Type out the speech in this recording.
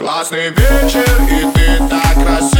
Классный вечер, и ты так красив.